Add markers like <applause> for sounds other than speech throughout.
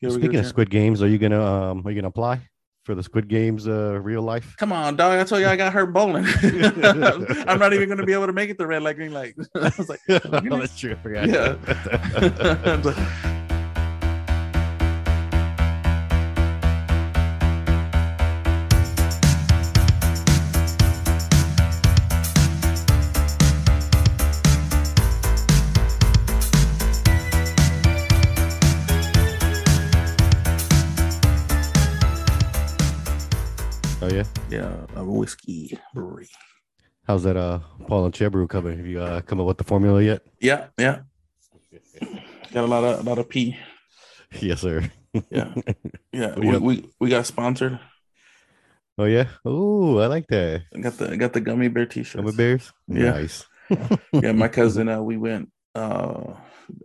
You ever get a Speaking of? Squid Games, are you gonna um are you gonna apply for the Squid Games uh real life? Come on, dog. I told you I got hurt bowling. <laughs> I'm not even going to be able to make it the red light, green light. <laughs> I was like, <laughs> oh, that's true. I forgot. Yeah. Yeah. a whiskey brewery. How's that uh Paul and Che brew coming? Have you uh come up with the formula yet? Yeah, yeah. Got a lot of a lot of pee. <laughs> yes, sir. Yeah, yeah. <laughs> We, we we got sponsored. Oh yeah. Oh, I like that. Got the got the gummy bear t-shirt. Gummy bears. Yeah. Nice. <laughs> yeah, my cousin. Uh, we went. Uh,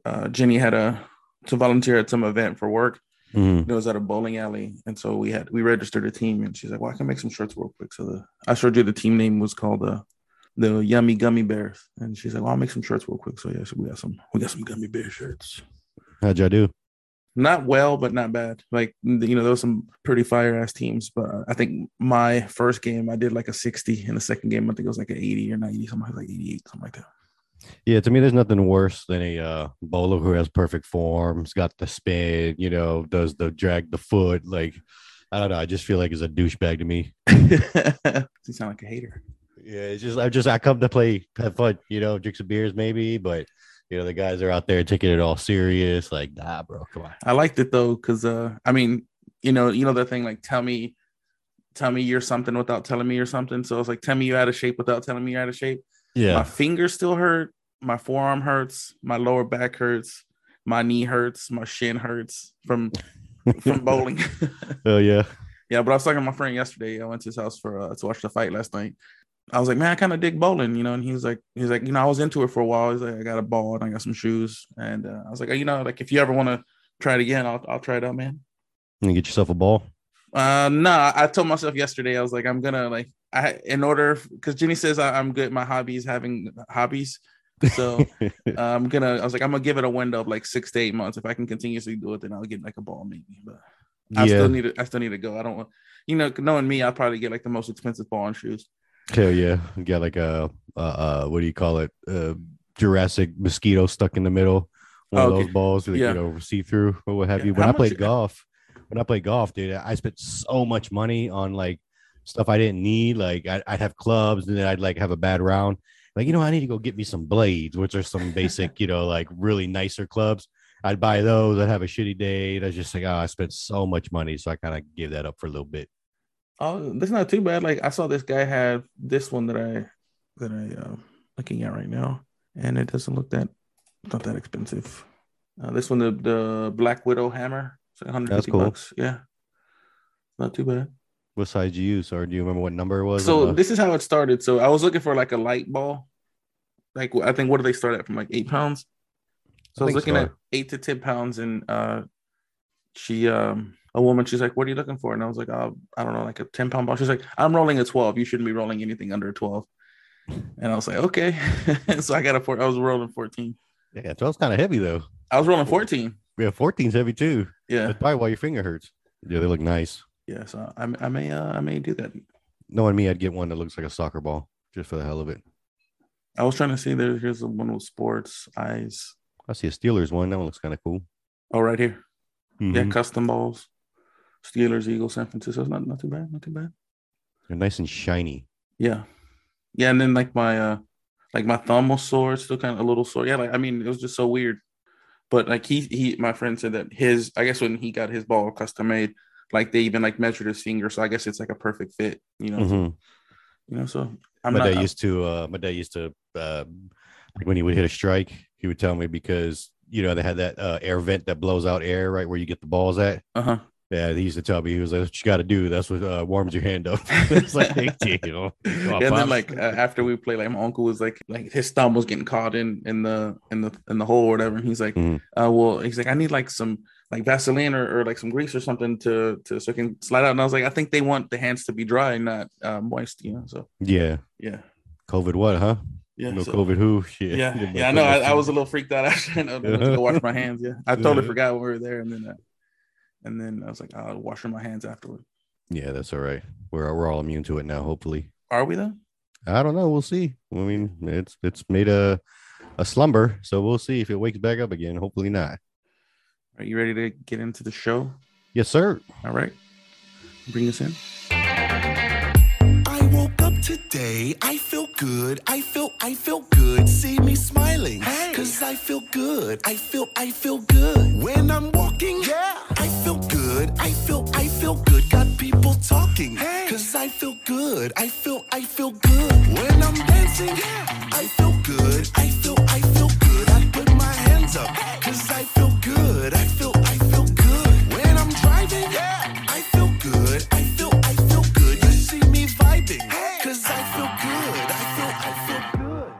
uh, Jenny had a to volunteer at some event for work. Mhm. It was at a bowling alley, and so we had we registered a team, and she's like, "Well, I can make some shirts real quick." So the I showed you the team name was called the the Yummy Gummy Bears, and she's like, "Well, I'll make some shirts real quick." So yeah, so we got some we got some gummy bear shirts. How'd y'all do? Not well, but not bad. Like you know, there was some pretty fire ass teams, but uh, I think my first game I did like a sixty, and the second game I think it was like an eighty or ninety, something like eighty eight, something like that. Yeah, to me, there's nothing worse than a uh, bowler who has perfect forms, got the spin, you know, does the drag the foot. Like, I don't know. I just feel like it's a douchebag to me. <laughs> you sound like a hater. Yeah, it's just I just I come to play, have fun, you know, drink some beers maybe, but you know the guys are out there taking it all serious. Like, nah, bro, come on. I liked it though, because uh, I mean, you know, you know the thing like tell me, tell me you're something without telling me you're something. So it's like tell me you're out of shape without telling me you're out of shape. My Yeah, fingers still hurt, my forearm hurts, my lower back hurts, my knee hurts, my shin hurts from from <laughs> bowling. oh yeah, yeah, but I was talking to my friend yesterday. I went to his house for uh, to watch the fight last night. I was like, man, I kind of dig bowling, you know. And he was like, he's like, you know, I was into it for a while. He's like, I got a ball and I got some shoes, and uh, I was like, you know, like if you ever want to try it again, I'll I'll try it out, man. you get yourself a ball. Uh, no, I told myself yesterday, I was like, I'm gonna like, I in order because Jenny says I, I'm good. at My hobbies having hobbies, so <laughs> uh, I'm gonna. I was like, I'm gonna give it a window of like six to eight months. If I can continuously do it, then I'll get like a ball maybe. But I yeah, still need to. I still need to go. I don't want, you know, knowing me, I'll probably get like the most expensive ball and shoes. hell yeah. You got like a uh, uh, what do you call it? Uh, Jurassic mosquito stuck in the middle. One Oh, of those balls, like, Yeah. you know, see through or what have Yeah. you. When How I played much- golf, when I play golf, dude, I spent so much money on like stuff I didn't need. Like I'd, I'd have clubs, and then I'd like have a bad round. Like you know, I need to go get me some blades, which are some basic, you know, like really nicer clubs. I'd buy those. I'd have a shitty day. I was just like, oh, I spent so much money, so I kind of gave that up for a little bit. Oh, that's not too bad. Like I saw this guy have this one that I that I um looking at right now, and it doesn't look that not that expensive. Uh, this one, the the Black Widow hammer, it's like 150 That's cool. bucks. Yeah, not too bad. What size do you use, or do you remember what number it was? So this is how it started. So I was looking for like a light ball. Like I think what do they start at from like eight pounds? So I, I was looking so. at eight to ten pounds, and uh, she um a woman, she's like, "What are you looking for?" And I was like, "Oh, I don't know, like a ten pound ball." She's like, "I'm rolling a twelve. You shouldn't be rolling anything under a 12. And I was like, "Okay." <laughs> so I got a four. I was rolling fourteen. yeah, 12's kind of heavy though. I was rolling fourteen. Yeah, 14's heavy too. Yeah, That's probably why your finger hurts. Yeah, they look nice. yeah. So I, I may uh, I may do that. Knowing me, I'd get one that looks like a soccer ball just for the hell of it. I was trying to see there. Here's the one with sports eyes. I see a Steelers one. That one looks kind of cool. Oh, right here. Yeah, Mhm. custom balls. Steelers, Eagles, San Francisco. Not not too bad. Not too bad. They're nice and shiny. Yeah, yeah. And then like my uh, like my thumb was sore. Still kind of a little sore. Yeah, like I mean, it was just so weird. But like he he, my friend said that his, I guess when he got his ball custom made, like they even like measured his finger. So I guess it's like a perfect fit. You know. Mhm. You know. So I'm my not. dad used to. Uh, my dad used to. Uh, when he would hit a strike, he would tell me because you know they had that uh, air vent that blows out air right where you get the balls at. uh huh. Yeah, he used to tell me he was like, "What you got to do? That's what uh, warms your hand up." <laughs> it's like, thank <laughs> you. know. And then like uh, after we played, like my uncle was like, like his thumb was getting caught in in the in the in the hole or whatever. And he's like, Mhm. uh, well, he's like, I need like some like Vaseline or, or like some grease or something to to so it can slide out. And I was like, I think they want the hands to be dry, not uh, moist. You know, so yeah, yeah, COVID what, huh? yeah, no so- COVID who? Shit. Yeah, <laughs> yeah, I know. no I, I was a little freaked out I went to go wash my hands. Yeah, I totally Yeah. forgot we were there, and then uh, and then I was like, I'll wash my hands afterward. Yeah, that's all right. We're we're all immune to it now. Hopefully, Are we though? I don't know. We'll see. I mean, it's it's made a a slumber, so we'll see if it wakes back up again. Hopefully not. Are you ready to get into the show? Yes, sir. All right, bring us in. I woke up today. I feel good. I feel I feel good. See me smiling. Cause I feel good. I feel I feel good. When I'm walking, yeah. I feel good. I feel I feel good. Got people talking. Cause I feel good. I feel I feel good. When I'm dancing, yeah. I feel good. I I feel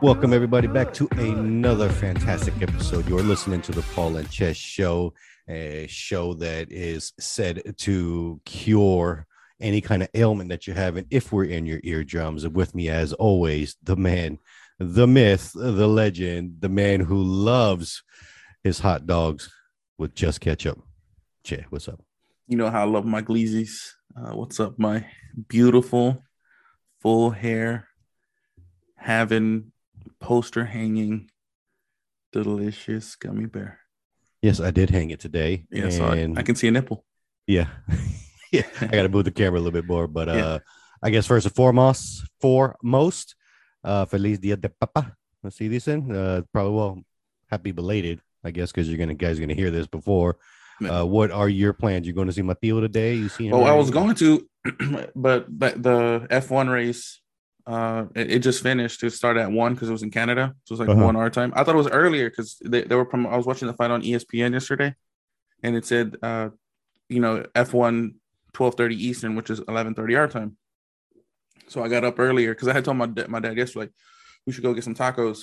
Welcome everybody back to another fantastic episode. You're listening to the Paul and Che's Show, a show that is said to cure any kind of ailment that you have, and if we're in your eardrums. And with me, as always, the man, the myth, the legend, the man who loves his hot dogs with just ketchup. Che, what's up? You know how I love my Gleezies. Uh, what's up, my beautiful, full hair, having poster hanging, delicious gummy bear. Yes, I did hang it today. Yeah, so I, I can see a nipple. Yeah. <laughs> yeah. I got to move the camera a little bit more. But uh, I guess first and foremost, foremost, uh, Feliz Dia de Papa. Let's see this in. Uh, probably, well, happy belated, I guess, because you're to, guys, are to hear this before. Uh, what are your plans? You're going to see Mateo today? You see him? Oh, I was going to, <clears throat> but but the F1 race, uh, it, it just finished. It started at one because it was in Canada, so it was like Uh-huh. one our time. I thought it was earlier because they, they were. Prom- I was watching the fight on ESPN yesterday, and it said, uh, you know, F1 12:30 Eastern, which is 11:30 our time. So I got up earlier because I had told my da- my dad yesterday, like, we should go get some tacos.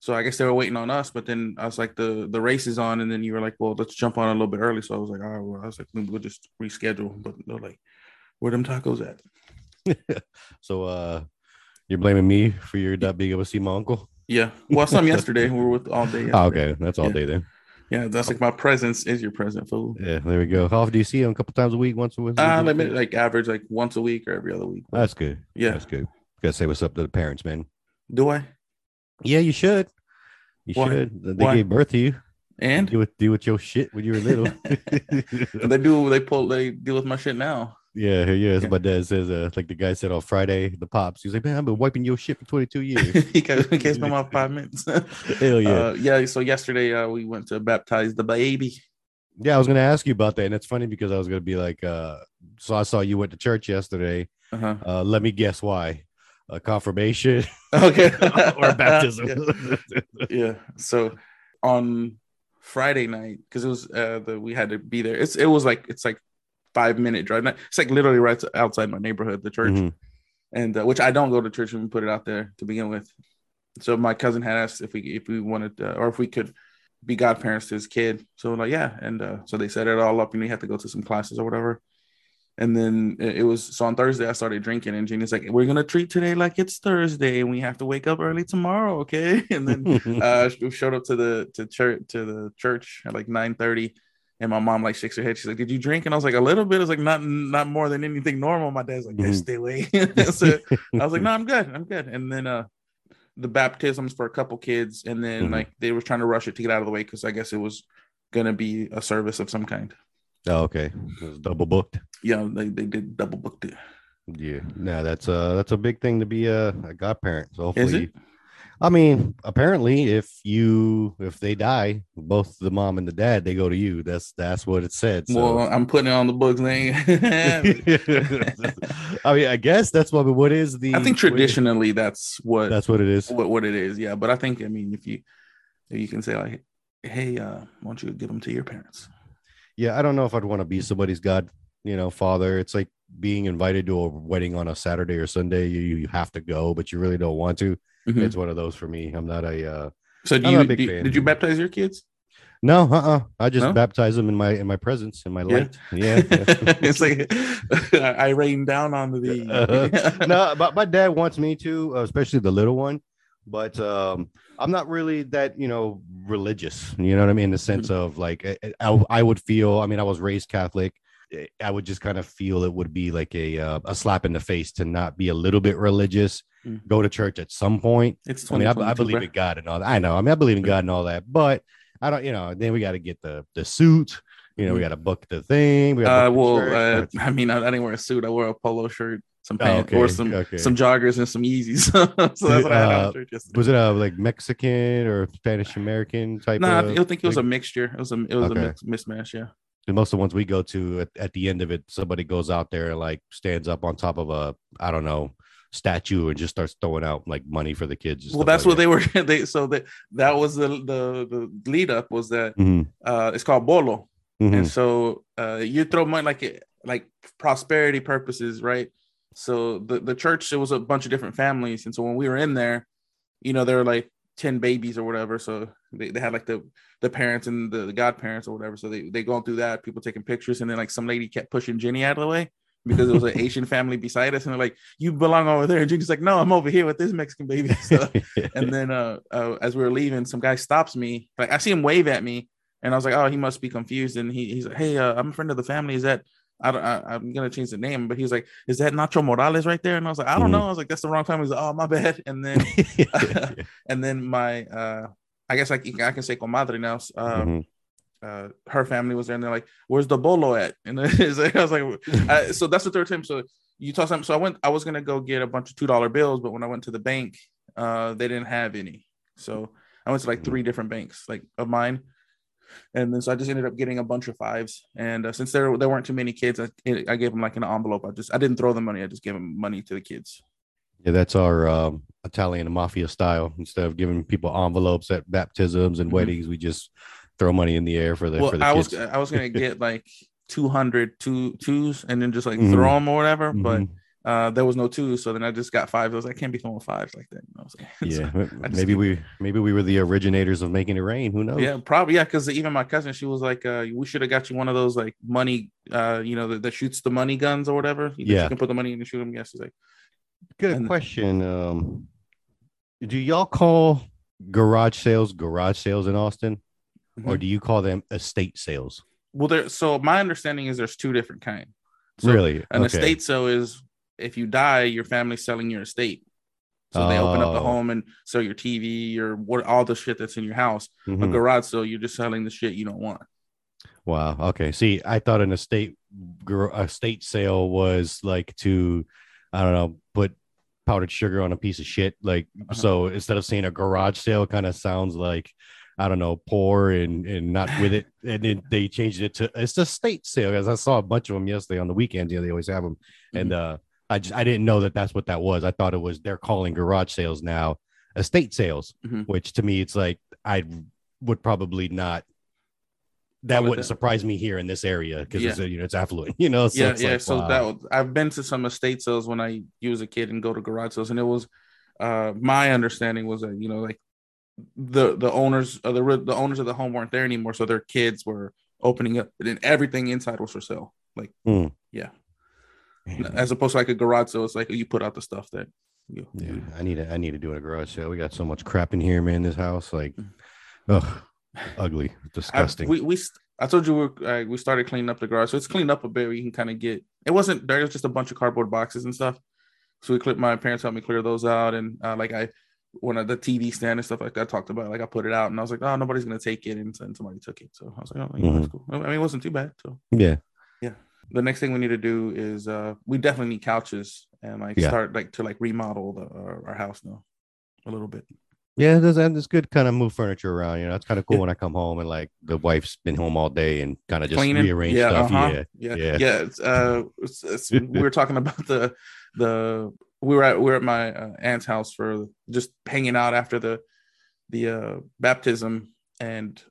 So I guess they were waiting on us, but then I was like, the the race is on, and then you were like, well, let's jump on a little bit early. So I was like, all right, well, I was like, we'll just reschedule. But they're like, where them tacos at? <laughs> So uh, you're blaming me for your not being able to see my uncle? Yeah, well, I saw them <laughs> yesterday. We were with all day. Oh, yesterday. okay. That's all Yeah. day then. Yeah, that's like my presence is your present, fool. Yeah, there we go. How often do you see him? A couple times a week? Once a week? Uh, like, like average like once a week or every other week. That's good. Yeah. That's good. Gotta say what's up to the parents, man. Do I? Yeah, you should. You Why? should. They Why? gave birth to you. And Do with do with your shit when you were little. <laughs> they do. They pull. They deal with my shit now. Yeah, yeah. That's Yeah. what my <laughs> dad says. Uh, like the guy said on Friday, the pops. He's like, man, I've been wiping your shit for 22 years. <laughs> he can't he can't spend my five minutes. <laughs> Hell yeah. Uh, yeah. So yesterday uh, we went to baptize the baby. yeah, I was gonna ask you about that, and it's funny because I was gonna be like, uh, so I saw you went to church yesterday. Uh-huh. Uh, let me guess why. A confirmation Okay. or baptism. Yeah. yeah. So on Friday night, because it was uh the we had to be there. It's it was like it's like five minute drive. It's like literally right outside my neighborhood, the church, Mhm. and uh, which I don't go to church and put it out there to begin with. So my cousin had asked if we if we wanted uh, or if we could be godparents to his kid. So like yeah, and uh, so they set it all up, and we had to go to some classes or whatever. And then it was so on Thursday I started drinking, and Jeannie's like, "We're gonna treat today like it's Thursday, and we have to wake up early tomorrow, okay?" <laughs> And then <laughs> uh we showed up to the to church to the church at like 9 30 and my mom like shakes her head she's like did you drink and i was like a little bit it's like not not more than anything normal my dad's like yeah, Mhm. stay away <laughs> so i was like <laughs> no i'm good i'm good and then uh the baptisms for a couple kids and then Mhm. like they were trying to rush it to get out of the way because i guess it was gonna be a service of some kind oh, okay. It was double booked. yeah they, they did double booked it Yeah, no, that's uh that's a big thing to be a, a godparent. So hopefully? I mean, apparently, if you if they die, both the mom and the dad, they go to you. That's that's what it said. So. well i'm putting it on the books name <laughs> I mean, I guess that's what. What is the? i think what traditionally that's what That's what it is. what, what it is yeah but i think i mean if you if you can say like hey uh why don't you give them to your parents Yeah, I don't know if I'd want to be somebody's god, you know, father. It's like being invited to a wedding on a Saturday or Sunday. You you have to go, but you really don't want to. Mhm. It's one of those for me. I'm not a. uh so do I'm you, a big do- fan. did you baptize your kids No, uh, uh I just No? baptize them in my in my presence, in my light. Yeah. yeah. <laughs> it's like <laughs> I rain down on the Uh-huh. <laughs> no, but my dad wants me to, uh, especially the little one. but um, I'm not really that you know religious. You know what I mean? In the sense of like, I, I, I would feel. I mean, I was raised Catholic. I would just kind of feel it would be like a uh, a slap in the face to not be a little bit religious. Mm. Go to church at some point. It's I mean, I, I believe bro. in God and all that. I know. I mean, I believe in God and all that, but I don't. You know, then we got to get the the suit. You know, we got to book the thing. We Uh, well, uh, I mean, I, I didn't wear a suit. I wore a polo shirt, some Oh, pants, okay, or some okay. some joggers and some Yeezys. <laughs> so that's what I had Uh, on church yesterday. was it a like Mexican or Spanish American type? No, of I think it was a mixture. It was a it was Okay. a mix, mismatch. Yeah. And most of the ones we go to at, at the end of it, somebody goes out there and like stands up on top of a I don't know statue and just starts throwing out like money for the kids. Well, that's like what they were. <laughs> They so that that was the the the lead up was that that. Mhm, uh it's called bolo, mhm. and so uh you throw money like it like prosperity purposes, right? So the the church it was a bunch of different families, and so when we were in there, you know, there were like ten babies or whatever. So they, they had like the the parents and the, the godparents or whatever. So they they going through that, people taking pictures, and then like some lady kept pushing Jenny out of the way. Because it was an <laughs> Asian family beside us, and they're like, "You belong over there." And Jenny's like, "No, I'm over here with this Mexican baby." <laughs> So, and then uh, uh as we were leaving some guy stops me like i see him wave at me and i was like oh he must be confused and he, he's like hey uh, i'm a friend of the family is that I don't, I, i'm gonna change the name but he's like is that nacho morales right there and i was like i don't Mhm. know i was like that's the wrong family he's like oh my bad and then <laughs> and then my uh i guess like i can say comadre now uh, Mhm. Uh her family was there and they're like where's the bolo at? <laughs> And like, i was like <laughs> I, so that's the third time. So you told something so i went i was gonna go get a bunch of two dollar bills but when i went to the bank uh they didn't have any. So i went to like three different banks like of mine. And then so i just ended up getting a bunch of fives. And uh, since there there weren't too many kids I, I gave them like an envelope. I just i didn't throw them money i just gave them money to the kids. Yeah, that's our um, Italian mafia style. Instead of giving people envelopes at baptisms and Mhm. weddings, we just throw money in the air for the well for the i kids. was i was gonna get <laughs> like 200 two twos and then just like Mhm. throw them or whatever but Mhm. uh there was no twos so then i just got fives i was like i can't be throwing fives like that I was like, yeah, so- m- I maybe keep- we maybe we were the originators of making it rain. Who knows? yeah probably yeah because even my cousin she was like uh we should have got you one of those like money uh you know that, that shoots the money guns or whatever that Yeah. you can put the money in and shoot them yes it's like Good And- question. Um, do y'all call garage sales garage sales in Austin, or Mhm. do you call them estate sales? well there so my understanding is there's two different kind so really? an Okay. estate sale is if you die your family's selling your estate so they open up the Oh. home and sell your tv or what all the shit that's in your house a Mhm. garage sale you're just selling the shit you don't want Wow. Okay. See, I thought an estate estate sale was like to, I don't know, put powdered sugar on a piece of shit. Like Uh-huh. so, instead of saying a garage sale, kind of sounds like. I don't know, poor and and not with it, <sighs> and then they changed it to it's a state sale. Because I saw a bunch of them yesterday on the weekends. Yeah, they always have them, and uh, I just I didn't know that that's what that was. I thought it was they're calling garage sales now estate sales, Mhm. which to me it's like I would probably not. That wouldn't that. surprise me here in this area because Yeah. it's you know it's affluent, <laughs> you know. So yeah yeah like, so wow. that was, i've been to some estate sales when i was a kid and go to garage sales and it was uh my understanding was that you know like the the owners of the the owners of the home weren't there anymore so their kids were opening up and everything inside was for sale like Hmm. yeah as opposed to like a garage sale it's like you put out the stuff that you, Yeah, you- I need to I need to do a garage sale. We got so much crap in here, man. This house, like, Mm. ugh, ugly, <sighs> I, disgusting. we we st- I told you we uh, we started cleaning up the garage, so it's cleaned up a bit. We can kind of get it wasn't there was just a bunch of cardboard boxes and stuff. So we clipped my parents helped me clear those out, and uh, like I when of the TV stand and stuff like that I talked about, like I put it out, and I was like, oh, nobody's gonna take it, and, and somebody took it. So I was like, oh, know, that's cool. I mean, it wasn't too bad. So yeah, yeah. the next thing we need to do is uh we definitely need couches and like Yeah. start like to like remodel the our, our house now a little bit. yeah. There's and it's good kind of move furniture around. You know, it's kind of cool Yeah. when I come home and like the wife's been home all day and kind of just cleaning rearrange stuff. uh-huh. Yeah, yeah yeah. yeah it's, uh it's, it's, we were talking about the the we were at we were at my uh, aunt's house for just hanging out after the the uh baptism and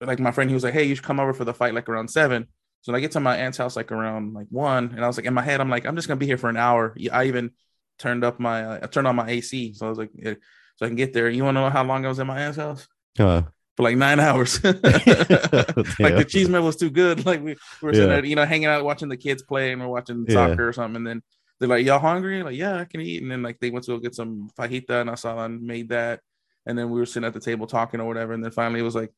like my friend he was like hey you should come over for the fight like around seven so I get to my aunt's house like around like one and I was like in my head I'm like I'm just gonna be here for an hour I even turned up my uh, I turned on my AC so I was like eh, so I can get there you want to know how long I was in my aunt's house Uh, for like nine hours. <laughs> <laughs> like the cheese man was too good. Like we, we were sitting Yeah. there, you know, hanging out, watching the kids play, and we're watching Yeah. soccer or something. And then they're like, "Y'all hungry?" Like, yeah, I can eat. And then like they went to go get some fajita, and Asalan made that. And then we were sitting at the table talking or whatever. And then finally it was like,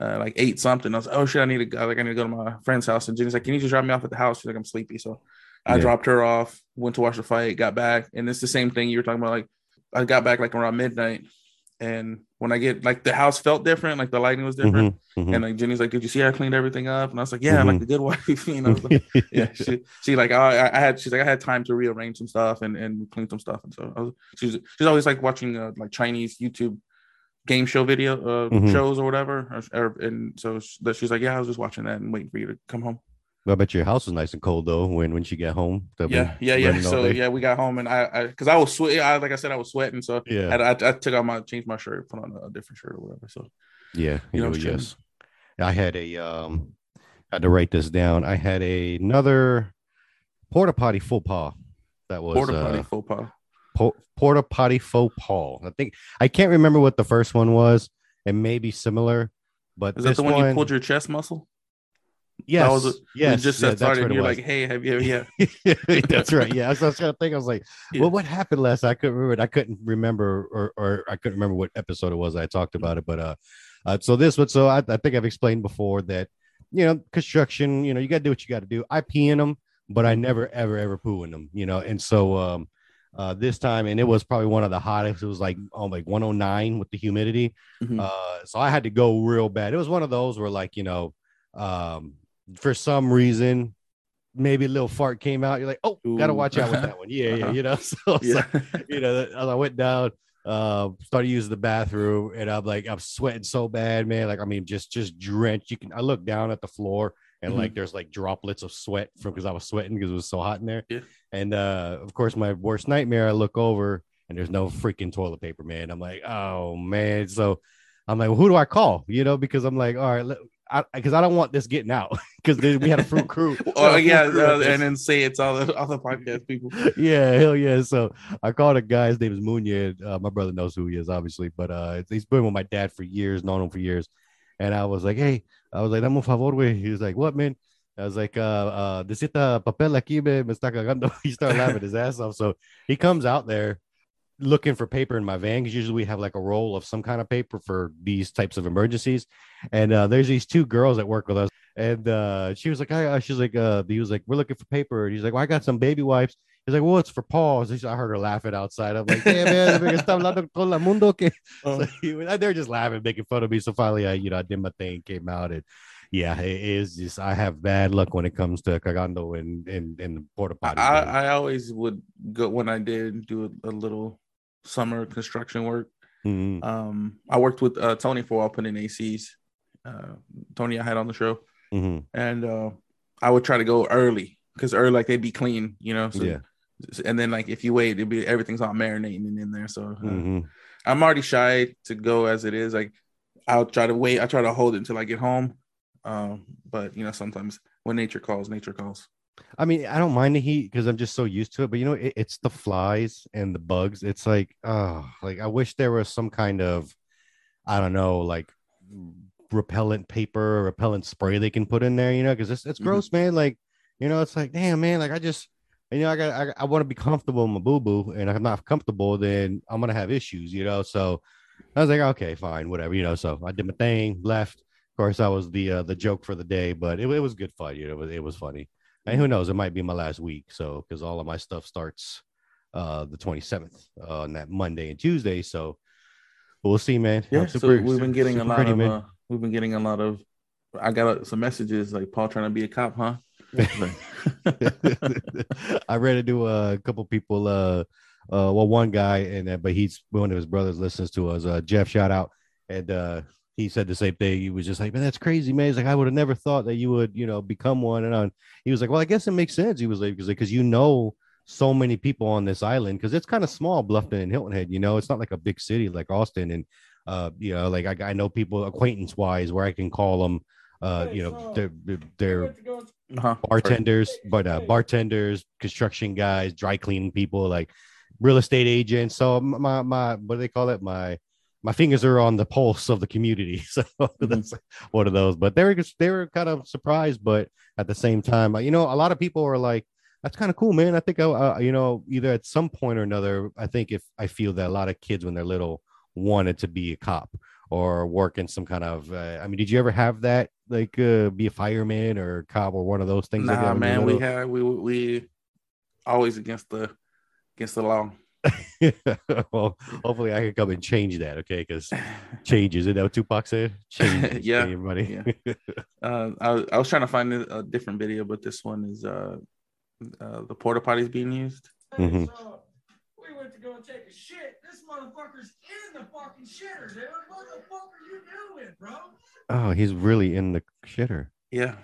uh, like eight something. I was like, oh shit, I need to go. Like I need to go to my friend's house. And Jenny's like, can you just drop me off at the house? She's like, I'm sleepy. So I Yeah. dropped her off, went to watch the fight, got back, and it's the same thing you were talking about. Like I got back like around midnight, and when I get like the house felt different, like the lighting was different. Mhm, mhm. And like Jenny's like, did you see I cleaned everything up? And I was like, yeah, like Mhm. a good <laughs> wife. <laughs> you know, like, <laughs> yeah, she, she like I, I had she's like I had time to rearrange some stuff and and clean some stuff and so I was, she's she's always like watching uh, like Chinese YouTube game show video uh Mhm. shows or whatever or, or- and so sh- that she's like yeah I was just watching that and waiting for you to come home I bet your house was nice and cold though when when she got home. Yeah yeah yeah so yeah we got home and I I because I, was sweat I like I said I was sweating so yeah, I, I, I took out my changed my shirt put on a different shirt or whatever so yeah, you know, know, yes. I had a um, I had to write this down. I had a, another porta potty faux pas. That was porta potty uh, faux pas po- porta potty faux pas. I think I can't remember what the first one was. It may be similar, but is that the one, one you pulled your chest muscle Yes, was a- yes, we just yeah, said started and you're was. like hey have you yeah <laughs> that's right. Yeah, I was, I was trying to think. I was like, <laughs> Yeah. well, what happened last? I couldn't remember. it. I couldn't remember, or or I couldn't remember what episode it was. I talked about it, but uh, uh so this one. So I, I think I've explained before that you know construction. You know, you got to do what you got to do. I pee in them, but I never ever ever poo in them. You know, and so um. Uh, this time, and it was probably one of the hottest. It was like oh, like 109 with the humidity. Mhm. Uh, so I had to go real bad. It was one of those where, like, you know, um, for some reason, maybe a little fart came out. You're like, oh, gotta watch out with that one. Yeah, yeah, <laughs> Uh-huh. you know. <laughs> So yeah like, you know, as I went down, uh, started using the bathroom, and I'm like, I'm sweating so bad, man. Like, I mean, just just drenched. You can. I look down at the floor, and Mm-hmm. like, there's like droplets of sweat from because I was sweating because it was so hot in there. Yeah. And uh, of course, my worst nightmare. I look over, and there's no freaking toilet paper, man. I'm like, oh man. So I'm like, well, who do I call? You know, because I'm like, all right, let, because I don't want this getting out <laughs> because we had a fruit crew. <laughs> Oh yeah, had a fruit crew uh, and then say it's all the all the podcast people. <laughs> yeah, hell yeah. So I called a guy. His name is Munya. Uh, my brother knows who he is, obviously, but uh, he's been with my dad for years, known him for years. And I was like, hey, I was like, dame un favor, güey. He was like, what, man? I was like, uh, uh, papel aquí, me está cagando. He started laughing his ass off. So he comes out there looking for paper in my van because usually we have like a roll of some kind of paper for these types of emergencies. And uh, there's these two girls that work with us, and uh, she was like, I, uh, she's like, uh, he was like, we're looking for paper. And he's like, well, I got some baby wipes. He's like, well, it's for Paul's. I heard her laughing outside. I'm like, yeah, man, está hablando con el mundo. que-". <laughs> So they're just laughing, making fun of me. So finally, I, you know, I did my thing, came out, and yeah, it is just I have bad luck when it comes to cagando and and and porta potty. I. I always would go when I did do a, a little summer construction work. Mhm. Um, I worked with uh, Tony for a while putting ACs. Uh, Tony, I had on the show, Mhm. and uh, I would try to go early because early like they'd be clean, you know. So, Yeah. And then like if you wait, it'd be everything's all marinating in there. So uh, Mhm. I'm already shy to go as it is. Like I'll try to wait. I try to hold it until I get home. Um, but you know, sometimes when nature calls, nature calls. I mean, I don't mind the heat because I'm just so used to it. But you know, it, it's the flies and the bugs. It's like, oh, like I wish there was some kind of, I don't know, like repellent paper or repellent spray they can put in there. You know, because it's it's Mhm. gross, man. Like, you know, it's like, damn, man. Like I just, you know, I got, I, I want to be comfortable in my boo boo, and if I'm not comfortable, then I'm gonna have issues. You know, so I was like, okay, fine, whatever. You know, so I did my thing, left. Of course, I was the uh, the joke for the day, but it, it was good fun. You know, it was, it was funny. And who knows? It might be my last week. So because all of my stuff starts uh the 27th uh, on that Monday and Tuesday. So we'll see, man. Yeah, I'm so we've been getting a lot ready, of uh, we've been getting a lot of I got uh, some messages like Paul trying to be a cop, huh? <laughs> I ran into a couple people. Uh, uh, well, one guy, and uh, but he's one of his brothers listens to us. Uh, Jeff, shout out, and uh, he said the same thing. He was just like, "Man, that's crazy, man." He's like, "I would have never thought that you would, you know, become one." And on, he was like, "Well, I guess it makes sense." He was like, "Because because you know." So many people on this island because it's kind of small, Bluffton and Hilton Head. You know, it's not like a big city like Austin, and uh, you know, like I, I know people acquaintance wise where I can call them. Uh, you know, they're they're Uh-huh. bartenders, but uh, bartenders, construction guys, dry cleaning people, like real estate agents. So my my what do they call it? My my fingers are on the pulse of the community. <laughs> So that's one of those. But they were they were kind of surprised, but at the same time, you know, a lot of people are like, that's kind of cool, man. I think I, uh, you know, either at some point or another, I think if I feel that a lot of kids when they're little wanted to be a cop or work in some kind of. Uh, I mean, did you ever have that, like, uh, be a fireman or a cop or one of those things? like Nah, were man, we had we we always against the against the law. <laughs> well, hopefully I can come and change that, okay? Because changes, is that what Tupac said? Change, <laughs> Yeah, everybody. <laughs> Uh, I, I was trying to find a a different video, but this one is uh, uh the porta potties being used. Mm-hmm. So, we went to go and take a shit. This motherfucker's in the fucking shitter, dude. What the fuck are you doing, bro? oh, he's really in the shitter. Yeah,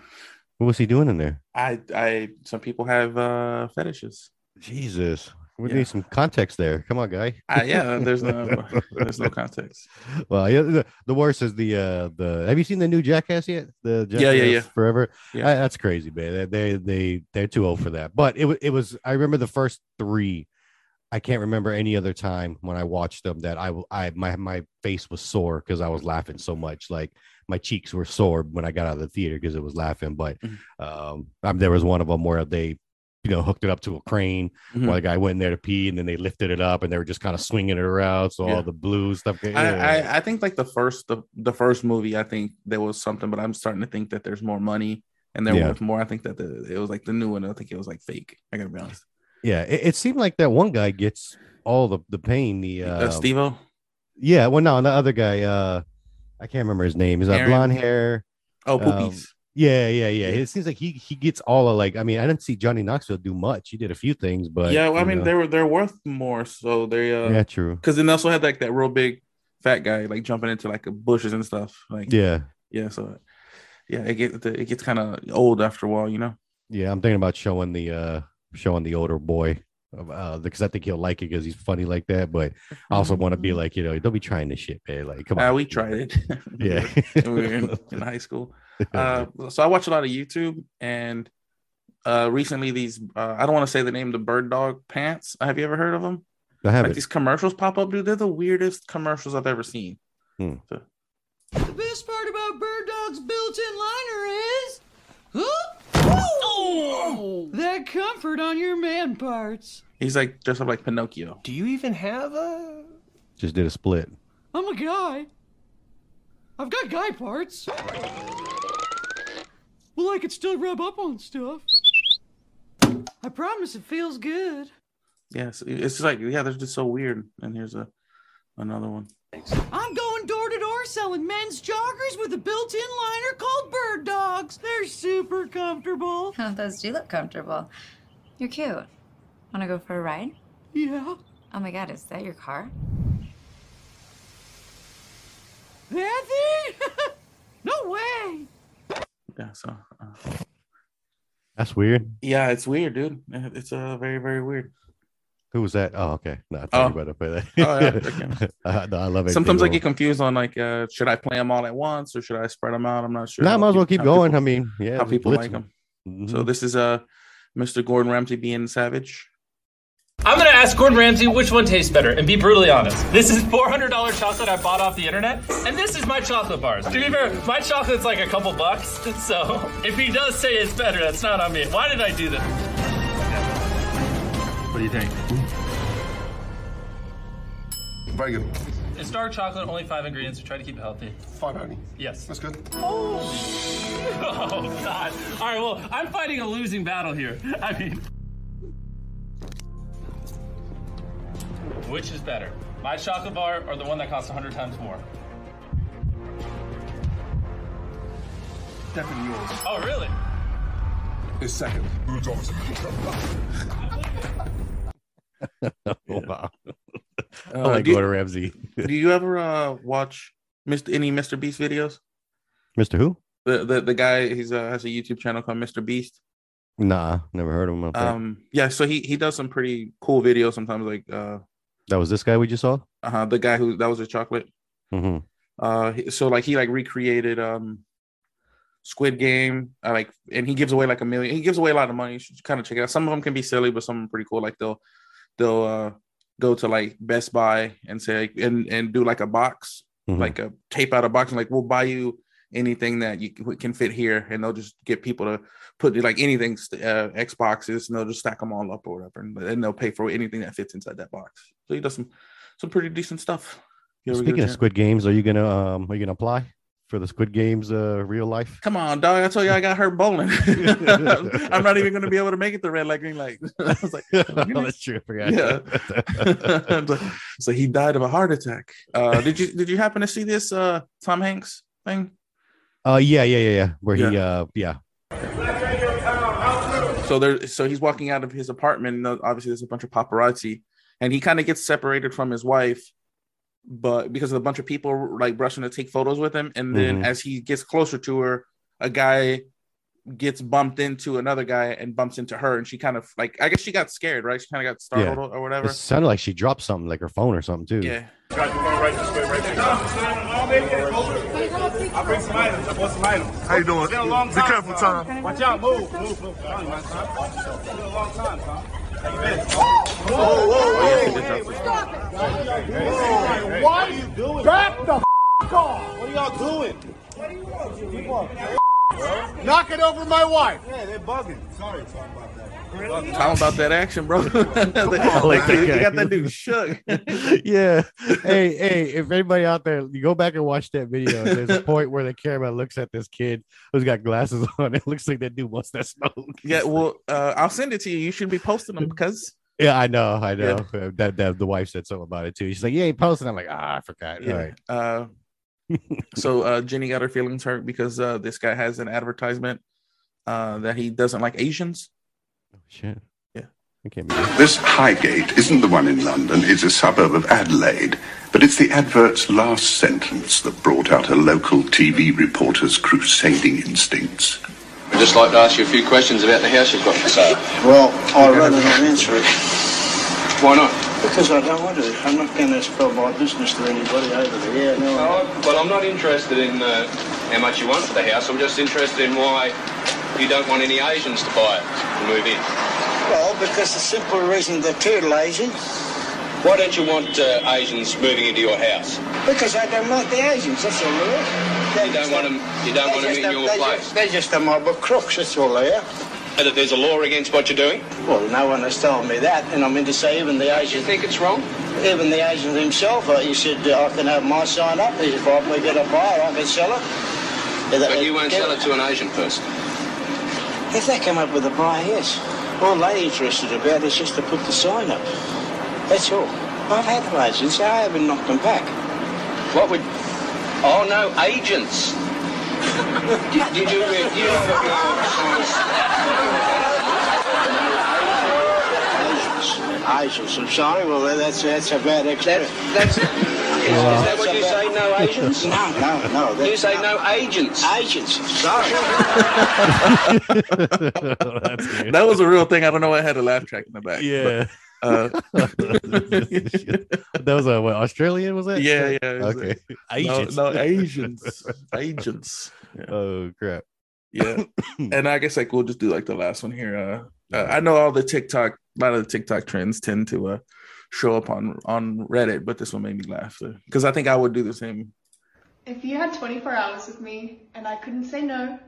What was he doing in there? I I some people have uh fetishes. Jesus, we Yeah. need some context there. Come on, guy. Uh, yeah, there's no <laughs> there's no context. Well, yeah, the, the worst is the uh the. Have you seen the new Jackass yet? The Jackass Yeah, yeah, yeah. Forever. Yeah. I- that's crazy, man. They they they they're too old for that. But it was it was. I remember the first three. I can't remember any other time when I watched them that I I my my face was sore because I was laughing so much. Like my cheeks were sore when I got out of the theater because it was laughing. But Mhm. um, um, there was one of them where they. You know, hooked it up to a crane Mhm. while the guy went in there to pee, and then they lifted it up, and they were just kind of swinging it around. So Yeah. all the blue stuff. I, I I think like the first the, the first movie, I think there was something, but I'm starting to think that there's more money and there Yeah. was more. I think that the, it was like the new one. I think it was like fake. I gotta be honest. Yeah, it, it seemed like that one guy gets all the the pain. The Uh, uh, Steve-O? yeah, well, no, the other guy, uh, I can't remember his name. He's got blonde hair. Oh, um, poopies. Yeah, yeah, yeah. Yeah. It seems like he he gets all of like. I mean, I didn't see Johnny Knoxville do much. He did a few things, but yeah, well, I mean know. they were they're worth more. So they uh, yeah, true. because then they also had like that real big fat guy like jumping into like bushes and stuff. Like Yeah, yeah, so yeah, it gets it gets kind of old after a while, you know. yeah. I'm thinking about showing the uh showing the older boy. Uh, because I think he'll like it because he's funny like that. But I also want to be like, you know, don't be trying this shit, man. Like, come on. Uh, we tried it. <laughs> yeah. we were in, in high <laughs> school. Uh, so I watch a lot of YouTube, and uh, recently these uh, I don't want to say the name, the bird dog pants. Have you ever heard of them? I have Like these commercials pop up, dude. They're the weirdest commercials I've ever seen. Hmm. So- The best part about Bird Dog's built-in liner is, huh? That comfort on your man parts. he's like dressed up like Pinocchio. Do you even have a? Just did a split. I'm a guy. I've got guy parts. Well, I could still rub up on stuff. I promise it feels good. Yes, it's like yeah, they're just so weird. And here's a another one. I'm going door to selling men's joggers with a built-in liner called Bird Dogs. They're super comfortable. <laughs> Oh, those do look comfortable. You're cute. Wanna go for a ride? Yeah. Oh my god, is that your car? That <laughs> thing? no way. Yeah, so uh, That's weird. yeah, it's weird, dude. It's uh, very very weird. Who was that? Oh, okay. No, I Oh. thought you better to play that. Oh, yeah, okay. <laughs> Uh, no, I love it. Sometimes I get confused on like, uh, should I play them all at once or should I spread them out? I'm not sure. No, I might as well keep going. people- I mean, yeah. how people like them. Mhm. So this is uh, Mr. Gordon Ramsay being savage. I'm gonna ask Gordon Ramsay which one tastes better, and be brutally honest. This is $400 chocolate I bought off the internet, and this is my chocolate bars. To be fair, my chocolate's like a couple bucks, <laughs> so if he does say it's better, that's not on me. Why did I do this? What do you think? Very good. It's dark chocolate, only five ingredients. We try to keep it healthy. Five honey. Yes. That's good. Oh <laughs> God! All right, well, I'm fighting a losing battle here. I mean, which is better, my chocolate bar or the one that costs 100 times more? Definitely yours. Oh, really? Is second. <laughs> <laughs> oh, wow. I Uh, like do, Gordon Ramsay. do you ever uh, watch Mr. any Mr. Beast videos? Mr. Who? The the, the guy he's uh, has a YouTube channel called Mr. Beast. Nah, never heard of him. Um, yeah, so he he does some pretty cool videos sometimes. Like uh, that was this guy we just saw. uh huh. the guy who that was a chocolate. hmm Uh, so like he like recreated um Squid Game, uh, like, and he gives away like a million. He gives away a lot of money. You should kind of check it out. Some of them can be silly, but some are pretty cool. Like they'll they'll uh go to like Best Buy and say and and do like a box, Mhm. like a tape out a box, and like we'll buy you anything that you can- fit here, and they'll just get people to put like anything uh, Xboxes, and they'll just stack them all up or whatever, and then they'll pay for anything that fits inside that box. So he does some some pretty decent stuff. You ever get a Speaking of? Squid Games, are you gonna um are you gonna apply for the Squid Games uh real life? Come on, dog. I told you I got hurt bowling. <laughs> I'm not even going to be able to make it the red light, green light. <laughs> I was like, <laughs> oh, that's true. I forgot. Yeah. so he died of a heart attack. Uh, did you did you happen to see this uh, Tom Hanks thing? uh yeah, yeah, yeah, yeah. Where he uh yeah. So there, so he's walking out of his apartment. Obviously, there's a bunch of paparazzi, and he kind of gets separated from his wife, but because of a bunch of people like rushing to take photos with him, and then Mhm. as he gets closer to her, a guy gets bumped into another guy and bumps into her, and she kind of like I guess she got scared, right? She kind of got startled or, or whatever. It sounded like she dropped something like her phone or something too. Yeah. I'll bring some items. I bought some items. How you doing? It's been a long Be careful, Tom. Tom. Watch out. Move. Move. Move. Come on, man, Tom. It's been a long time, Tom. Been? Whoa, whoa, Whoa. What are you doing? Back the f- off. What are y'all doing? What do you want? Knock it over my wife. Yeah, they're bugging. Sorry, Tom, about that. Talking about that action, bro. <laughs> they, like that they got that dude shook. <laughs> yeah. Hey, hey, if anybody out there, you go back and watch that video. There's a point where the camera looks at this kid who's got glasses <laughs> on. It looks like that dude wants that smoke. yeah, well, uh, I'll send it to you. You should be posting them because Yeah, I know, I know. Uh, That, that the wife said something about it too. She's like, "Yeah, he posted." I'm like, "Ah, I forgot." yeah. All right. Uh, so uh, Jenny got her feelings hurt because uh, this guy has an advertisement uh, that he doesn't like Asians. Shit. Yeah. I can't be. This Highgate isn't the one in London, it's a suburb of Adelaide. But it's the advert's last sentence that brought out a local TV reporter's crusading instincts. I'd just like to ask you a few questions about the house you've got for sale. Well, I'd rather not answer it. Why not? Because I don't want to. I'm not going to spell my business to anybody over there. Yeah, no. Oh, well, I'm not interested in uh, how much you want for the house. I'm just interested in why you don't want any Asians to buy it and move in. Well, because the simple reason they're turtle Asian. Why don't you want uh, Asians moving into your house? Because I don't like the Asians, that's all there is. You don't want them. You don't want them in your they're place. Just, they're just a mob of crooks, that's all they are. And that there's a law against what you're doing. Well, no one has told me that, and I mean to say even the Asian... You think it's wrong? Even the Asian himself, uh, he said uh, I can have my sign up. If I we get a buyer, I can sell it. But you won't sell it to an Asian person. If they come up with a buyer, yes. All they're interested about is just to put the sign up. That's all. I've had the agents, I haven't knocked them back. What would? Oh no, agents. did, did you? Uh, you know what Asians, I'm sorry. Well, that's that's a bad expression. That's, is, is that what you say? No <laughs> Asians? No, no, no. that- You say no agents. Agents. Sorry. <laughs> that was a real thing. I don't know why I had a laugh track in the back. Yeah. but, uh, <laughs> that was a what, Australian, was it? yeah, yeah. it Okay. a- Asians. No, no Asians. Asians. Yeah. Oh crap. yeah <coughs> and i guess like we'll just do like the last one here uh, uh i know all the tiktok a lot of the tiktok trends tend to uh show up on on reddit but this one made me laugh because i think i would do the same If you had 24 hours with me and I couldn't say no,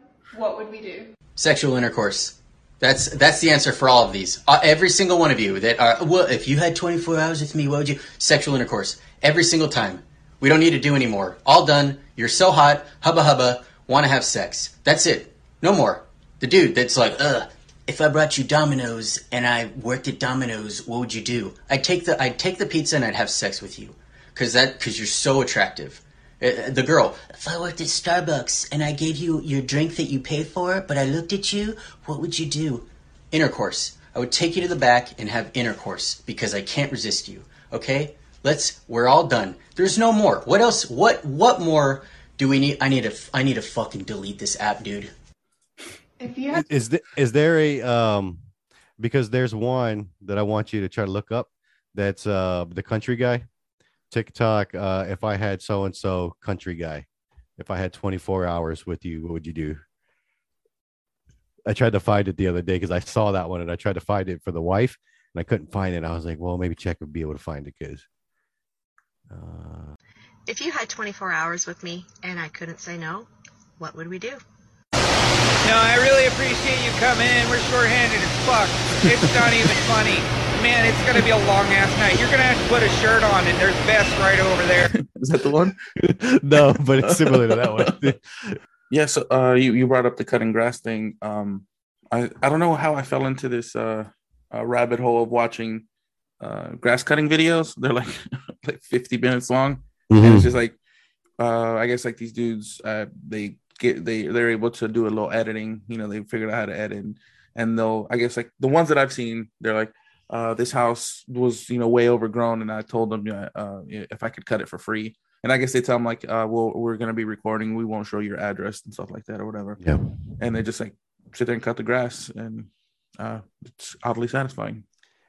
what would we do? Sexual intercourse. That's that's the answer for all of these. Uh, every single one of you that are well, if you had 24 hours with me, what would you? Sexual intercourse. Every single time. We don't need to do anymore. All done. You're so hot. Hubba hubba. Want to have sex. That's it. No more. The dude that's like, ugh. If I brought you Domino's and I worked at Domino's, what would you do? I'd take the I'd take the pizza and I'd have sex with you, cause that cause you're so attractive. Uh, the girl, if I worked at Starbucks and I gave you your drink that you paid for, but I looked at you, what would you do? Intercourse. I would take you to the back and have intercourse because I can't resist you. Okay? Let's. We're all done. There's no more. What else? What? What more do we need? I need to. I need to fucking delete this app, dude. If you had Is th- is there a um because there's one that I want you to try to look up that's uh the country guy. TikTok uh if I had so and so country guy if I had 24 hours with you what would you do? I tried to find it the other day because I saw that one and I tried to find it for the wife and I couldn't find it. I was like well maybe check would be able to find it because uh... If you had 24 hours with me and I couldn't say no, what would we do? No, I really appreciate you coming in. We're shorthanded as fuck. It's not even funny. Man, it's gonna be a long ass night. You're gonna have to put a shirt on, and there's Bess right over there. <laughs> Is that the one? <laughs> no, but it's similar to that one. <laughs> yeah. So uh, you you brought up the cutting grass thing. Um, I I don't know how I fell into this uh, uh rabbit hole of watching uh grass cutting videos. They're like like 50 minutes long, and Mhm. it's just like uh I guess like these dudes uh they get they they're able to do a little editing. You know, they figured out how to edit, and they'll I guess like the ones that I've seen, they're like. Uh, this house was, you know, way overgrown, and I told them uh, uh, if I could cut it for free. And I guess they tell them like, uh, well, we're gonna be recording. We won't show your address and stuff like that or whatever. Yeah. And they just like sit there and cut the grass, and uh, it's oddly satisfying.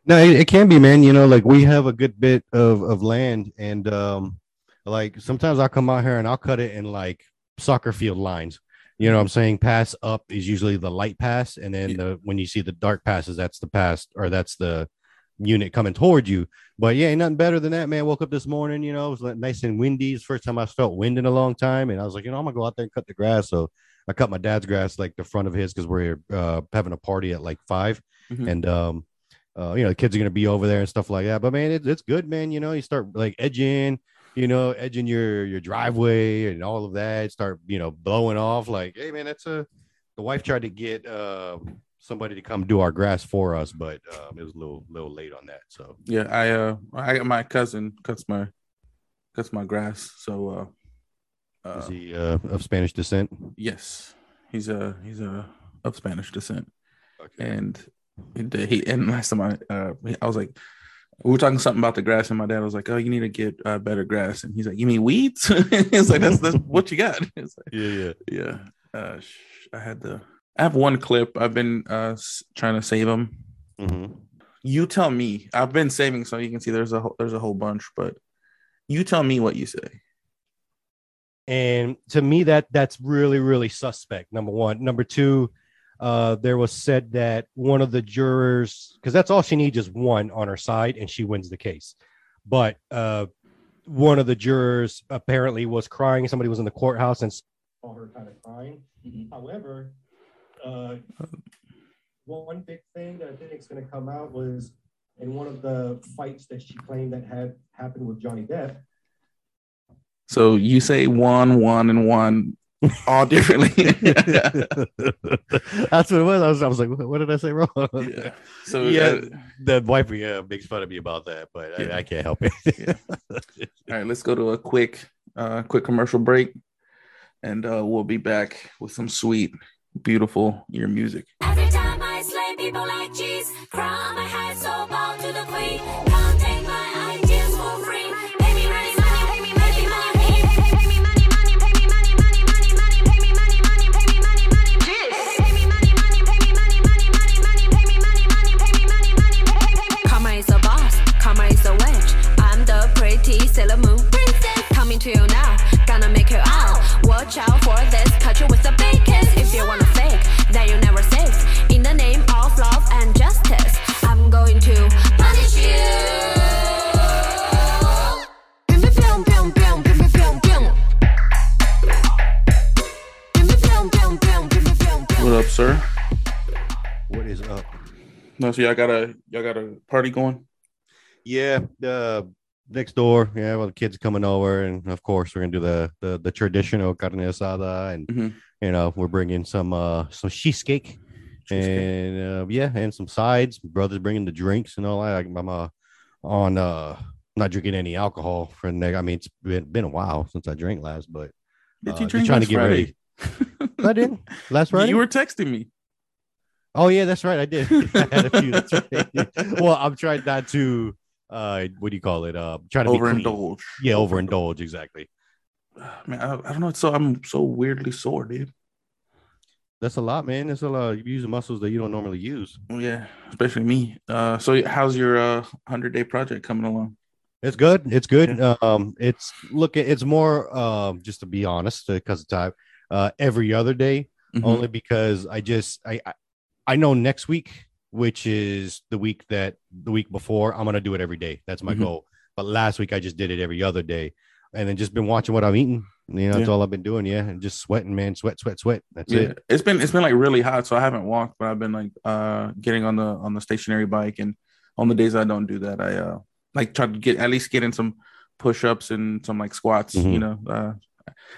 No, it, it can be, man. You know, like we have a good bit of of land, and um, like sometimes I'll come out here and I'll cut it in like soccer field lines. You know, what I'm saying pass up is usually the light pass, and then the when you see the dark passes, that's the pass or that's the unit coming toward you. But yeah, ain't nothing better than that, man. Woke up this morning, you know, it was nice and windy. It's the first time I felt wind in a long time, and I was like, you know, I'm gonna go out there and cut the grass. So I cut my dad's grass like the front of his because we're uh, having a party at like 5 Mhm. and um, uh, you know, the kids are gonna be over there and stuff like that. But man, it, it's good, man. You know, you start like edging, you know, edging your your driveway and all of that. Start you know blowing off. Like, hey, man, that's a. The wife tried to get uh, somebody to come do our grass for us, but um, it was a little little late on that. So Yeah, I uh, I got my cousin cuts my cuts my grass. So uh, uh is he uh, of Spanish descent? yes, he's a he's a of Spanish descent, okay. and he and last time I uh, I was like. We were talking something about the grass, and my dad was like, "Oh, you need to get uh, better grass." And he's like, "You mean weeds?" <laughs> He's like, "That's that's what you got." <laughs> It's like, yeah, yeah, yeah. Uh, sh- I had the. I have one clip. I've been uh s- trying to save them. Mm-hmm. You tell me. I've been saving, so you can see there's a whole, there's a whole bunch. But you tell me what you say. and to me that that's really really suspect number one number two uh there was said that one of the jurors because that's all she needs is one on her side and she wins the case. But uh one of the jurors apparently was crying. Somebody was in the courthouse and saw her kind of crying however uh one big thing that i think is going to come out was in one of the fights that she claimed that had happened with johnny depp. So you say one, one, and one, all differently. <laughs> <laughs> That's what it was. I was, I was like, what what did I say wrong? Yeah. <laughs> So, yeah, uh, the wife yeah makes fun of me about that, but Yeah. I, I can't help it. All right, let's go to a quick, uh, quick commercial break, and uh, we'll be back with some sweet, beautiful ear music. Every time I slay people like cheese, crown on my head, so bow to the queen. Watch out for this, cut you with a big kiss. If you wanna fake, then you never safe. In the name of love and justice, I'm going to punish you. What up, sir? What is up? No, so y'all got a y'all got a party going? Yeah, the next door. Yeah, well, the kids coming over, and of course, we're gonna do the the, the traditional carne asada, and Mhm. you know, we're bringing some uh some cheesecake, and uh, yeah, and some sides. Brothers bringing the drinks and all that. I'm uh, on uh not drinking any alcohol for the next. I mean, it's been been a while since I drank last, but Did uh, you drink trying to get Friday? ready. I did last Friday. You were texting me. Oh yeah, that's right. I did. <laughs> I had a few. <laughs> That's right. <laughs> well, I'm trying not to. Uh, what do you call it? Uh, trying to be. Overindulge. Yeah, overindulge. Exactly. <sighs> Man, I, I don't know. So I'm so weirdly sore, dude. That's a lot, man. That's a lot. You use muscles that you don't normally use. Yeah, especially me. Uh, so how's your uh hundred day project coming along? It's good. It's good. Um, it's look. It's more. Um, just to be honest, because of time. Uh, every other day, Mhm. only because I just I, I I know next week, which is the week that the week before, I'm gonna do it every day. That's my Mhm. goal. But last week I just did it every other day, and then just been watching what I'm eating. You know, that's Yeah. all I've been doing. Yeah, and just sweating, man. Sweat, sweat, sweat. That's yeah, it. it's been it's been like really hot, so I haven't walked, but I've been like uh getting on the on the stationary bike, and on the days I don't do that, I uh like try to get at least get in some push ups and some like squats. You Mhm. know, uh,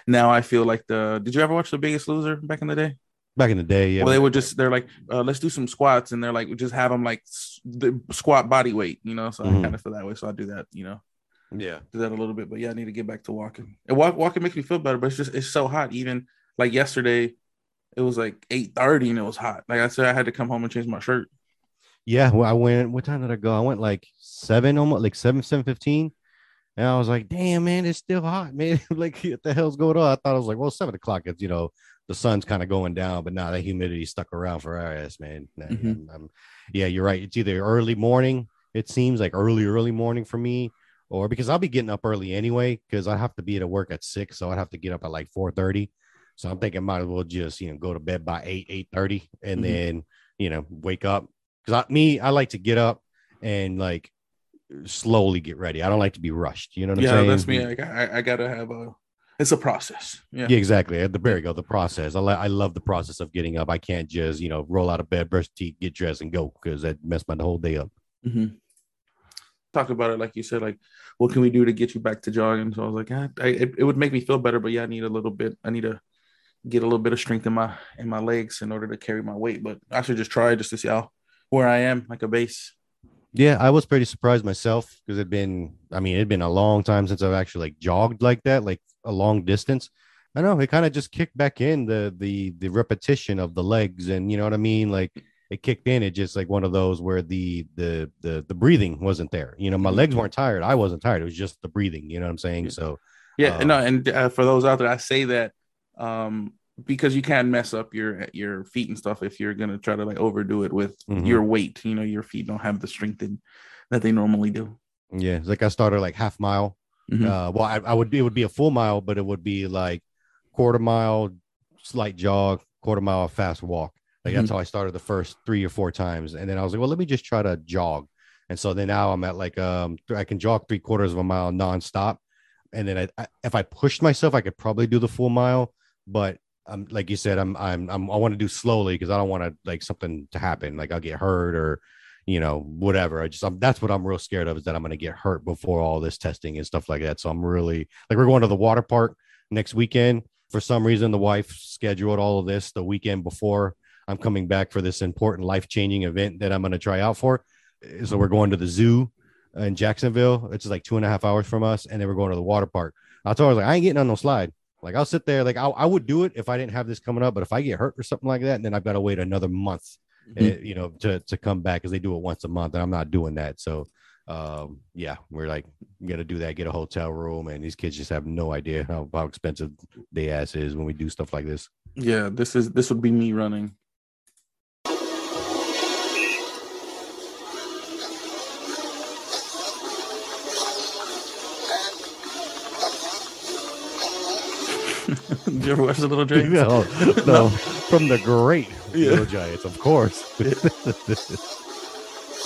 now I feel like the. Did you ever watch The Biggest Loser back in the day? Back in the day, yeah. Well, they would just they're like, uh, let's do some squats, and they're like, just have them like s- the squat body weight, you know. So I Mhm. kind of feel that way, so I do that, you know. Yeah. do that a little bit. But yeah, I need to get back to walking. And walk, walking makes me feel better, but it's just it's so hot. Even like yesterday, it was like eight thirty and it was hot. Like I said, I had to come home and change my shirt. Yeah, well, I went. What time did I go? I went like seven, almost like seven, seven fifteen, and I was like, "Damn, man, it's still hot, man! <laughs> like, what the hell's going on?" I thought I was like, "Well, seven o'clock. It's you know, the sun's kind of going down, but now that humidity stuck around for our ass, man. Nah, Mhm. I'm- I'm- yeah, you're right. It's either early morning. It seems like early, early morning for me, or because I'll be getting up early anyway, because I have to be at work at six, so I'd have to get up at like four thirty. So I'm thinking, might as well just you know go to bed by eight, eight thirty, and Mhm. then you know wake up because I, me, I like to get up and like slowly get ready. I don't like to be rushed. You know what I'm saying? yeah, that's me. Like, I, I gotta have a. It's a process. Yeah. Yeah, exactly. The there you go. The process. I, li- I love the process of getting up. I can't just you know roll out of bed, brush teeth, get dressed, and go because that messed my whole day up. hmm Talk about it like you said. Like, what can we do to get you back to jogging? So I was like, ah, I, it, it would make me feel better, but yeah, I need a little bit. I need to get a little bit of strength in my in my legs in order to carry my weight. But I should just try just to see how where I am, like a base. Yeah, I was pretty surprised myself because it'd been, I mean, it'd been a long time since I've actually like jogged like that, like a long distance. I know it kind of just kicked back in the the the repetition of the legs, and you know what I mean. Like it kicked in. It just like one of those where the the the the breathing wasn't there. You know, my legs weren't tired. I wasn't tired. It was just the breathing. You know what I'm saying? So Yeah, uh, no, and uh, for those out there, I say that um, because you can mess up your your feet and stuff if you're gonna try to like overdo it with Mhm. your weight. You know, your feet don't have the strength in, that they normally do. Yeah, it's like I started like half mile. Mhm. Uh, well, I, I would it would be a full mile, but it would be like quarter mile, slight jog, quarter mile, fast walk. Like that's Mhm. how I started the first three or four times, and then I was like, well, let me just try to jog. And so then now I'm at like um I can jog three quarters of a mile nonstop, and then I, I if I pushed myself, I could probably do the full mile. But um, like you said, I'm I'm, I'm I want to do slowly because I don't want to like something to happen, like I'll get hurt or you know whatever. I just I'm, that's what I'm real scared of is that I'm going to get hurt before all this testing and stuff like that. So I'm really like we're going to the water park next weekend. For some reason, the wife scheduled all of this the weekend before I'm coming back for this important life changing event that I'm going to try out for. Eh, so we're going to the zoo in Jacksonville. It's like two and a half hours from us, and then we're going to the water park. I told her I was like, I ain't getting on no slide. Like I'll sit there, like I, I would do it if I didn't have this coming up, but if I get hurt or something like that, then I've got to wait another month, you know, to to come back because they do it once a month, and I'm not doing that. So, um, yeah, we're like gonna do that, get a hotel room, and these kids just have no idea how, how expensive day ass is when we do stuff like this. Yeah, this is this would be me running. Did <laughs> you ever watch the Little Giants? no, no, from the great Yeah. Little Giants, of course. <laughs>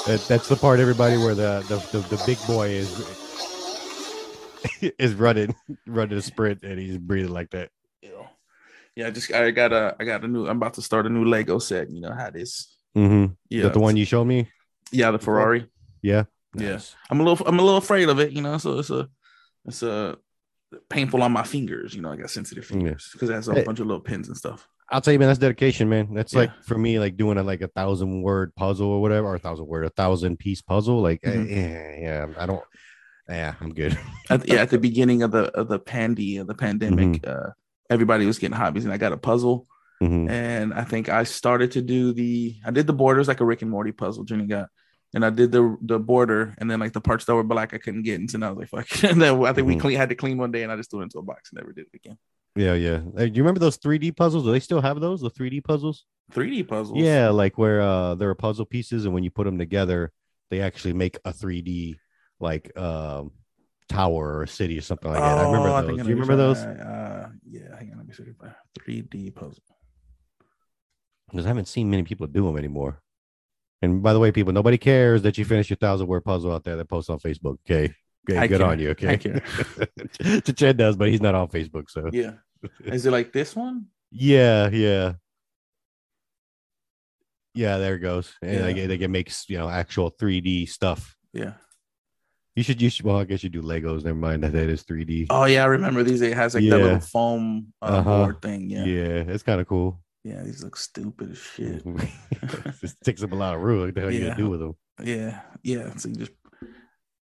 That- that's the part, everybody, where the the, the, the big boy is <laughs> is running running a sprint and he's breathing like that. Yeah, I just I got a I got a new I'm about to start a new Lego set. You know how this. Mm-hmm. Yeah, Yeah, the one you showed me. Yeah, the Ferrari. Yeah, Yeah, I'm a little I'm a little afraid of it. You know, so it's a it's a painful on my fingers. You know, I got sensitive fingers because it has a Hey. bunch of little pins and stuff. I'll tell you, man, that's dedication, man. That's Yeah. like for me, like doing a like a thousand word puzzle or whatever, or a thousand word, a thousand piece puzzle. Like, eh, Mhm. yeah, yeah, I don't. Yeah, I'm good. <laughs> At, yeah, at the beginning of the of the pandy of the pandemic, Mm-hmm. uh, everybody was getting hobbies, and I got a puzzle. Mhm. And I think I started to do the I did the borders like a Rick and Morty puzzle. Jenny got, and I did the the border, and then like the parts that were black I couldn't get, into, and I was like, "Fuck!" <laughs> And then I think we Mhm. clean had to clean one day, and I just threw it into a box and never did it again. Yeah, yeah. Hey, do you remember those 3D puzzles? Do they still have those? The 3D puzzles? 3D puzzles. Yeah, like where uh there are puzzle pieces, and when you put them together, they actually make a 3D like um tower or a city or something like that. I remember Oh, those. I Do you remember those? Uh, yeah, hang on, let me see. 3D puzzle. Because I haven't seen many people do them anymore. And by the way, people, nobody cares that you finish your thousand word puzzle out there that posts on Facebook. Okay. Okay, I good care. on you. Okay, I care. <laughs> Chad does, but he's not on Facebook, so Yeah. Is it like this one? yeah, yeah, yeah. There it goes, and Yeah. like they can make you know actual 3D stuff. Yeah. You should, you should. Well, I guess you do Legos. Never mind that that is 3D. Oh yeah, I remember these. It has like that little foam uh, Uh-huh. board thing. Yeah. yeah, it's kind of cool. Yeah, these look stupid as shit. <laughs> it takes up a lot of room. What the hell you gonna do with them? Yeah, yeah. So you just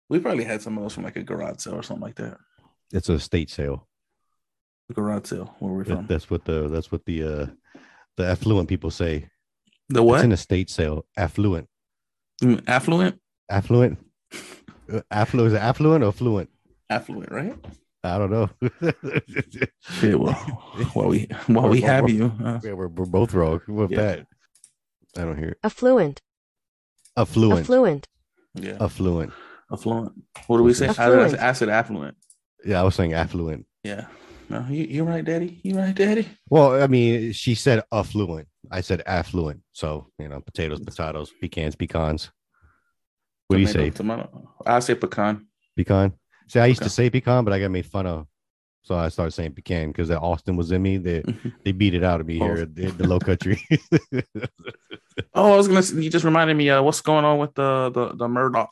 we probably had some of those from like a garage sale or something like that. It's a estate sale. A garage sale. Where we're from. that's what the that's what the uh the affluent people say. The what? It's an estate sale. Affluent. Affluent. Affluent. <laughs> Uh, Affluent is it affluent or fluent? Affluent, right? I don't know. Shit, well, <laughs> while we while we have you, uh, Yeah, we're, we're both wrong with Yeah. that. I don't hear it. Affluent. Affluent. Affluent. yeah, Affluent. affluent. What do we say? I, I, Affluent. I said affluent. Yeah, I was saying affluent. Yeah. No, you you right, Daddy. You're right, Daddy. Well, I mean, she said affluent. I said affluent. So, you know, potatoes, potatoes, pecans, pecans. What do you say? Tomato. I say pecan. Pecan. See, I used to say pecan, but I got made fun of. So I started saying pecan because that Austin was in me. They Mm-hmm. <laughs> they beat it out of me here at the, the low country. <laughs> <laughs> Oh, I was gonna. You just reminded me. Uh, what's going on with the the the Murdaugh,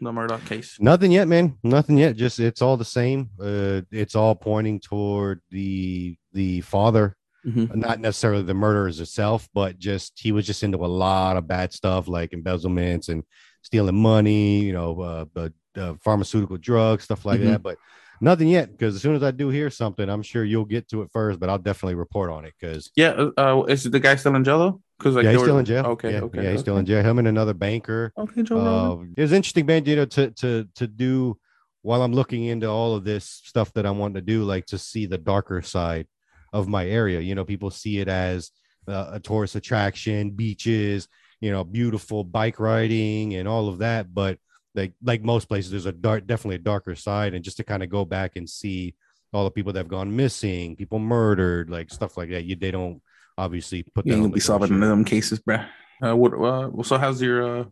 the Murdaugh case? Nothing yet, man. Nothing yet. Just it's all the same. Uh, it's all pointing toward the the father, Mhm. not necessarily the murderers itself, but just he was just into a lot of bad stuff like embezzlements and stealing money, you know, uh, but uh, pharmaceutical drugs, stuff like Mhm. that. But nothing yet, because as soon as I do hear something, I'm sure you'll get to it first. But I'll definitely report on it because Yeah. Uh, uh, is the guy still in jail? Because like yeah, he's were- still in jail. Okay. yeah, okay. yeah, he's still in jail. Him and another banker. Okay, Joe Uh, it was interesting, man. You know, to to to do while I'm looking into all of this stuff that I want to do, like to see the darker side of my area. You know, people see it as uh, a tourist attraction, beaches, you know, beautiful bike riding and all of that, but like like most places, there's a dark, definitely a darker side, and just to kind of go back and see all the people that have gone missing, people murdered, like stuff like that. You they don't obviously put You that ain't on gonna be solving none of them cases, bruh. Uh, what? Uh, so how's your uh,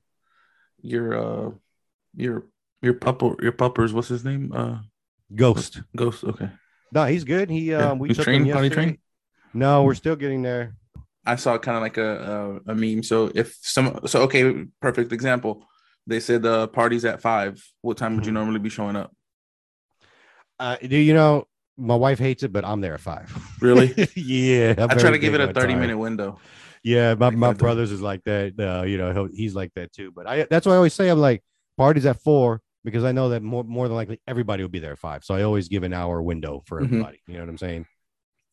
your uh, your your pupper your puppers? What's his name? Uh, Ghost. Ghost. Okay. No, he's good. He Yeah, um we took trained, him trained? No, we're still getting there. I saw kind of like a, a a meme. So if some so okay, perfect example. They said the party's at five. What time Mm-hmm. would you normally be showing up? Uh, do you know my wife hates it, but I'm there at five. Really? <laughs> yeah, I'm I try to give it a thirty time. minute window. Yeah, my, my brothers is like that. Uh, you know, he'll, he's like that too. But I that's why I always say I'm like parties at four because I know that more more than likely everybody will be there at five. So I always give an hour window for Mhm. everybody. You know what I'm saying?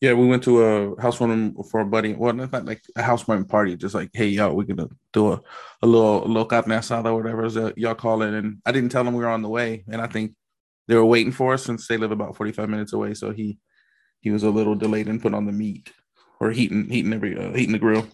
Yeah, we went to a housewarming for a buddy. Well, not like a housewarming party. Just like, hey, y'all, we're gonna do a, a little little carne asada or whatever uh, y'all call it. And I didn't tell them we were on the way, and I think they were waiting for us since they live about forty five minutes away. So he he was a little delayed in putting on the meat or heating heating every uh, heating the grill.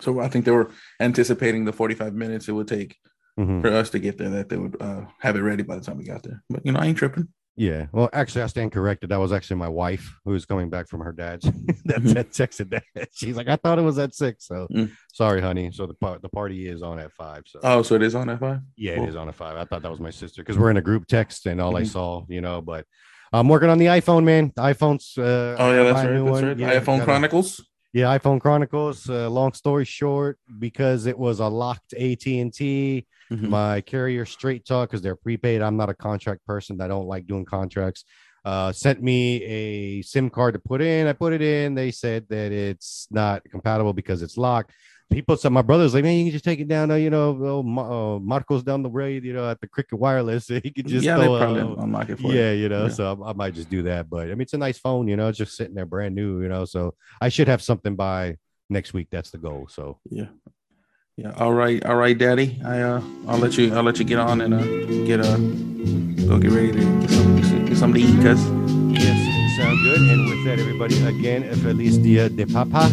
So I think they were anticipating the forty five minutes it would take Mhm. for us to get there. That they would uh, have it ready by the time we got there. But you know, I ain't tripping. Yeah. Well, actually, I stand corrected. That was actually my wife who was coming back from her dad's <laughs> that, Mhm. that texted that. <laughs> She's like, I thought it was at six. So Mm. sorry, honey. So the the party is on at five. So Oh, so it is on at five. Yeah, Cool. it is on at five. I thought that was my sister because we're in a group text and all I Mhm. saw, you know. But I'm working on the iPhone, man. The iPhone's. Uh, Oh yeah, that's right. That's one. right. Yeah, iPhone Chronicles. Yeah, iPhone Chronicles. Uh, long story short, because it was a locked AT and T, Mhm. my carrier Straight Talk because they're prepaid. I'm not a contract person. I don't like doing contracts. Uh, sent me a SIM card to put in. I put it in. They said that it's not compatible because it's locked. People said my brother's like, man, you can just take it down. Uh, you know, oh, uh, Marco's down the road. You know, at the Cricket Wireless, <laughs> he could just Yeah, they throw, probably uh, unlock it for you. yeah, you know, Yeah. so I, I might just do that. But I mean, it's a nice phone, you know, it's just sitting there brand new, you know. So I should have something by next week. That's the goal. So Yeah. Yeah. All right. All right, Daddy. I uh I'll let you I'll let you get on and uh get uh go get ready to get some get something to eat, cuz. yes, sound good. And with that, everybody, again, Feliz Dia de Papa,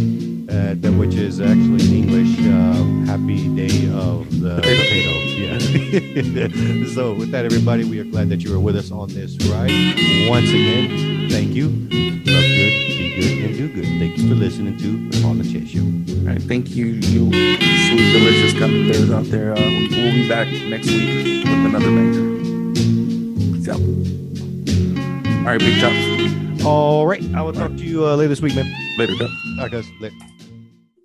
uh, which is actually in English, uh, Happy Day of the Potato. Yeah. <laughs> so with that, everybody, we are glad that you were with us on this ride. Once again, thank you. Love good, be good, and do good. Thank you for listening to On the Chase Show. All right. Thank you, you sweet, delicious gummy bears out there. Uh, we- we'll be back next week with another banger. Peace out. All right, big chops. All right. I will talk to you uh, later this week, man. Later, Doug. All right, guys. Later.